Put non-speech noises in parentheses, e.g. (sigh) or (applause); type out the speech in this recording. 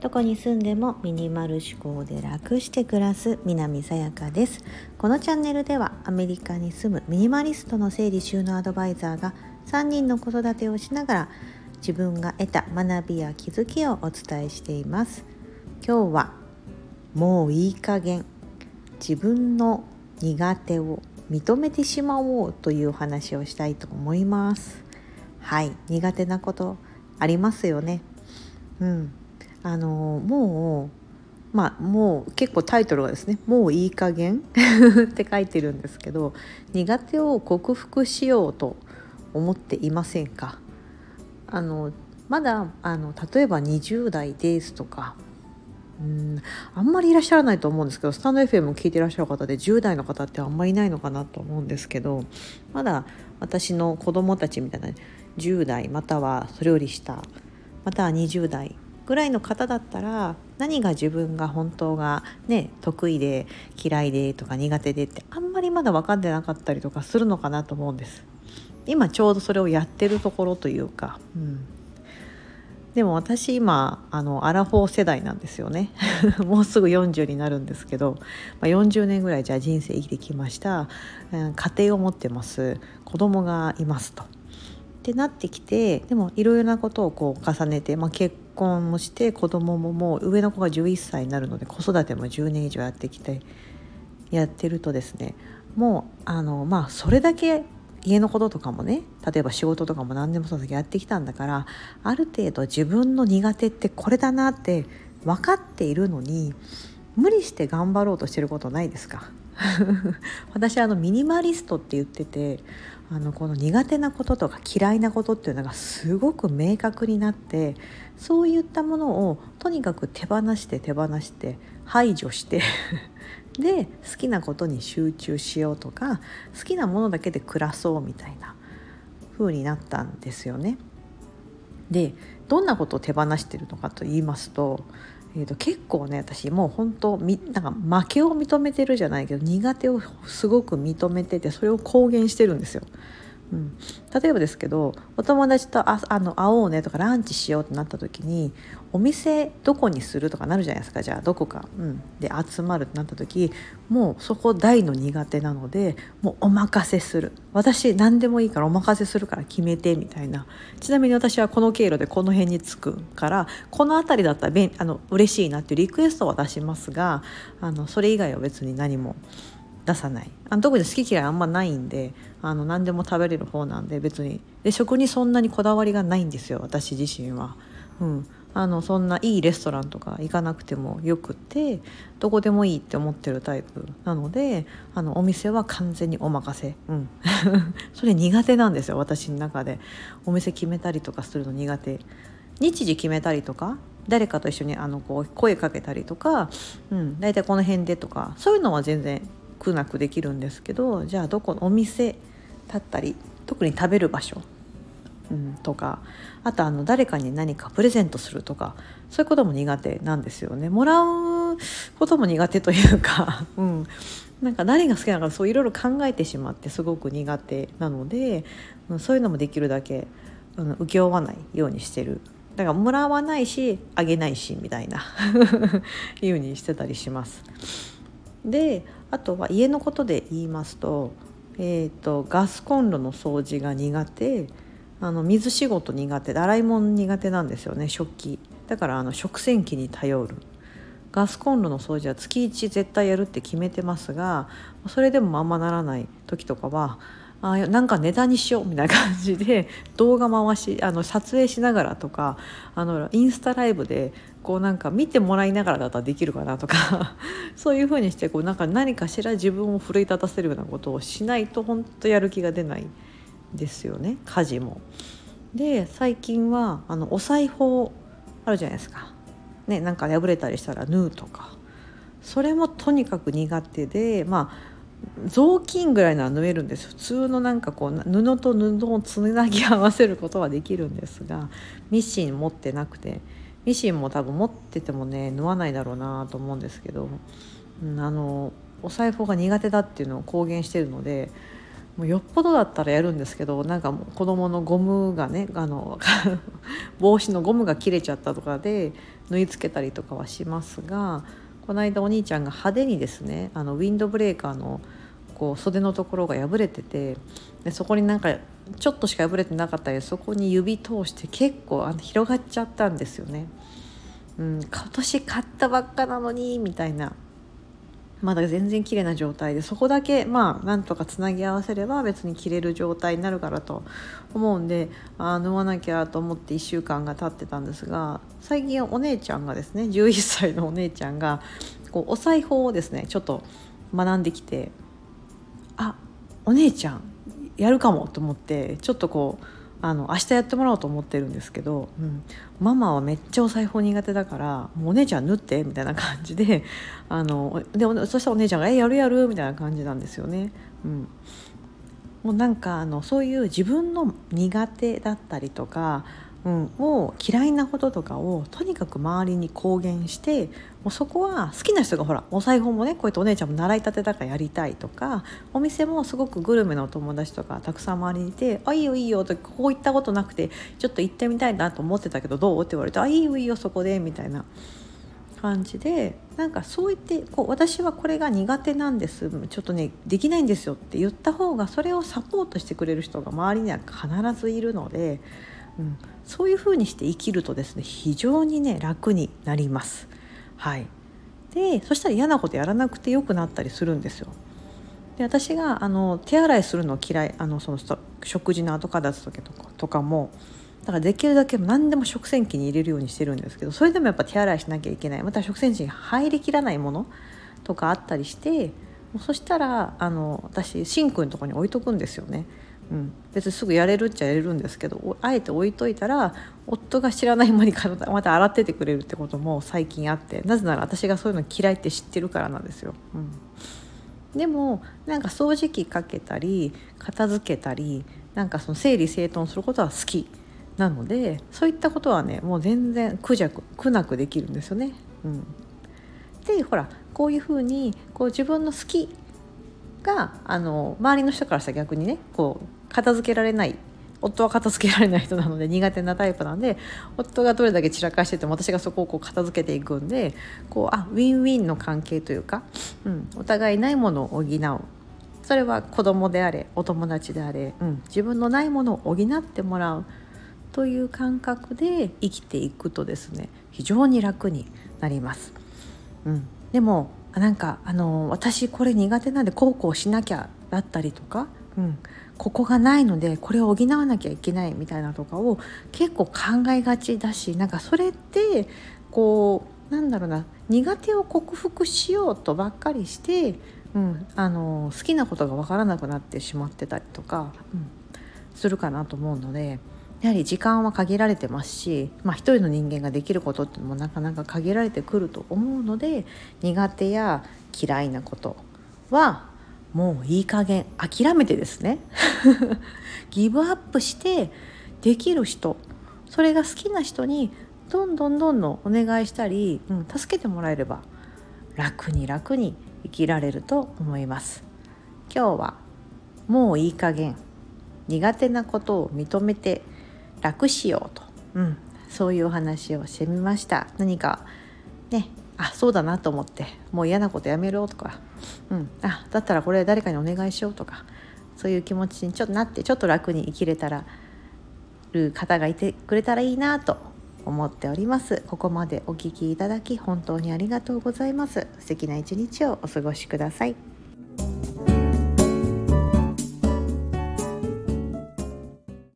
どこに住んでもミニマル思考で楽して暮らす南さやかです。このチャンネルではアメリカに住むミニマリストの整理収納アドバイザーが3人の子育てをしながら自分が得た学びや気づきをお伝えしています。今日はもういい加減自分の苦手を認めてしまおうという話をしたいと思います。はい苦手なことありますよね。うん。あのもうまあもう結構タイトルがですね「もういい加減 (laughs) って書いてるんですけど苦手を克服しようと思っていませんか？あのまだあの例えば20代ですとかうんあんまりいらっしゃらないと思うんですけどスタンド FM を聞いていらっしゃる方で10代の方ってあんまりいないのかなと思うんですけどまだ私の子供たちみたいな10代またはそれより下または20代ぐらいの方だったら何が自分が本当がね得意で嫌いでとか苦手でってあんまりまだ分かってなかったりとかするのかなと思うんです。今ちょうどそれをやってるところというか、うん、でも私今あのアラフォー世代なんですよね (laughs) もうすぐ40になるんですけど、まあ、40年ぐらいじゃあ人生生きてきました、うん、家庭を持ってます子供がいますと。ってなってきてでもいろいろなことをこう重ねて、まあ、結婚もして子供ももう上の子が11歳になるので子育ても10年以上やってきてやってるとですねもうあのまあそれだけ家のこととかもね例えば仕事とかも何でもそうだけどやってきたんだからある程度自分の苦手ってこれだなって分かっているのに無理して頑張ろうとしてることないですか？(laughs) 私あのミニマリストって言っててあのこの苦手なこととか嫌いなことっていうのがすごく明確になってそういったものをとにかく手放して手放して排除して (laughs) で好きなことに集中しようとか好きなものだけで暮らそうみたいな風になったんですよね。でどんなことを手放してるのかと言いますと,、えー、と結構ね私もう本当みなんか負けを認めてるじゃないけど苦手をすごく認めててそれを公言してるんですよ。うん、例えばですけどお友達とああの会おうねとかランチしようってなった時にお店どこにするとかなるじゃないですか。じゃあどこか、うん、で集まるってなった時もうそこ大の苦手なのでもうお任せする。私何でもいいからお任せするから決めてみたいな。ちなみに私はこの経路でこの辺に着くからこの辺りだったらあの嬉しいなっていうリクエストは出しますがあのそれ以外は別に何も出さない。あの特に好き嫌いあんまないんであの何でも食べれる方なんで別に。で食にそんなにこだわりがないんですよ私自身は。うん、あのそんないいレストランとか行かなくてもよくてどこでもいいって思ってるタイプ。なのであのお店は完全にお任せ、うん、(laughs) それ苦手なんですよ私の中で。お店決めたりとかするの苦手。日時決めたりとか誰かと一緒にあのこう声かけたりとか、うん、大体この辺でとかそういうのは全然苦なくできるんですけどじゃあどこのお店だったり特に食べる場所、うん、とかあとあの誰かに何かプレゼントするとかそういうことも苦手なんですよね。もらうことも苦手というか、(laughs) うん、なんか何が好きなのかそういろいろ考えてしまってすごく苦手なので、うん、そういうのもできるだけ、うん、請け負わないようにしてるだからもらわないしあげないしみたいな (laughs) いううにしてたりします。であとは家のことで言いますと,、えーと、ガスコンロの掃除が苦手あの水仕事苦手で洗い物苦手なんですよね食器。だからあの食洗機に頼る。ガスコンロの掃除は月1絶対やるって決めてますがそれでもまんまならない時とかはあなんかネタにしようみたいな感じで動画回しあの撮影しながらとかあのインスタライブでこうなんか見てもらいながらだったらできるかなとか (laughs) そういうふうにしてこうなんか何かしら自分を奮い立たせるようなことをしないと本当やる気が出ないですよね家事も。で最近はあのお裁縫あるじゃないですか。ね、なんか破れたりしたら縫うとかそれもとにかく苦手でまあ雑巾ぐらいのは縫えるんです普通のなんかこう布と布をつなぎ合わせることはできるんですがミシン持ってなくてミシンも多分持っててもね縫わないだろうなと思うんですけど、うん、あのお裁縫が苦手だっていうのを公言してるのでもうよっぽどだったらやるんですけどなんかもう子供のゴムがねあの (laughs) 帽子のゴムが切れちゃったとかで縫い付けたりとかはしますがこの間お兄ちゃんが派手にですねあのウィンドブレーカーのこう袖のところが破れててでそこになんかちょっとしか破れてなかったりそこに指通して結構あの広がっちゃったんですよね。うん、今年買ったばっかなのにみたいなまだ全然綺麗な状態でそこだけまあなんとかつなぎ合わせれば別に着れる状態になるからと思うんであ縫わなきゃと思って1週間が経ってたんですが最近お姉ちゃんがですね11歳のお姉ちゃんがこうお裁縫をですねちょっと学んできてお姉ちゃんやるかもと思ってちょっとこうあの明日やってもらおうと思ってるんですけど、うん、ママはめっちゃお裁縫苦手だから「もうお姉ちゃん縫って」みたいな感じで (laughs) あのでそしたらお姉ちゃんが「えやるやる」みたいな感じなんですよね。うん、もうなんかあのそういう自分の苦手だったりとかうん、を嫌いなこととかをとにかく周りに公言してもうそこは好きな人がほらお裁縫もねこうやってお姉ちゃんも習いたてだからやりたいとかお店もすごくグルメのお友達とかたくさん周りにいて「あいいよいいよ」とここ行ったことなくてちょっと行ってみたいなと思ってたけどどう？って言われて「あいいよいいよそこで」みたいな。感じでなんかそう言ってこう私はこれが苦手なんですちょっとねできないんですよって言った方がそれをサポートしてくれる人が周りには必ずいるのでうん、そういうふうにして生きるとですね非常にね楽になります。はい、でそしたら嫌なことやらなくてよくなったりするんですよ。で私があの手洗いするの嫌いあのその食事の後片付けとかとかもだからできるだけ何でも食洗機に入れるようにしてるんですけどそれでもやっぱ手洗いしなきゃいけないまた食洗機に入りきらないものとかあったりしてそしたらあの私シンクのとこに置いとくんですよね。うん、別にすぐやれるっちゃやれるんですけどあえて置いといたら夫が知らない間にまた洗っててくれるってことも最近あってなぜなら私がそういうの嫌いって知ってるからなんですよ。うん、でもなんか掃除機かけたり片付けたりなんかその整理整頓することは好きなのでそういったことはねもう全然苦弱苦なくできるんですよね。うん、でほらこういうふうにこう自分の好きがあの周りの人からしたら逆にねこう片付けられない夫は片付けられない人なので苦手なタイプなんで夫がどれだけ散らかしてても私がそこをこう片付けていくんでこうあウィンウィンの関係というか、うん、お互いないものを補うそれは子供であれお友達であれ、うん、自分のないものを補ってもらうという感覚で生きていくとですね非常に楽になります。うん、でもなんかあの私これ苦手なんでこうこうしなきゃだったりとか、うん、ここがないのでこれを補わなきゃいけないみたいなとかを結構考えがちだしなんかそれってこうなんだろうな苦手を克服しようとばっかりして、うん、あの好きなことが分からなくなってしまってたりとか、うん、するかなと思うので。やはり時間は限られてますし、まあ、一人の人間ができることってもなかなか限られてくると思うので苦手や嫌いなことはもういい加減諦めてですね。(laughs) ギブアップしてできる人それが好きな人にどんどんどんどんお願いしたり、うん、助けてもらえれば楽に楽に生きられると思います。今日はもういい加減苦手なことを認めて楽しようと、うん、そういうお話をしてみました。何かねあそうだなと思ってもう嫌なことやめろとか、うん、あだったらこれ誰かにお願いしようとか。そういう気持ちにちょっとなってちょっと楽に生きれたらる方がいてくれたらいいなと思っております。ここまでお聴きいただき本当にありがとうございます。素敵な一日をお過ごしください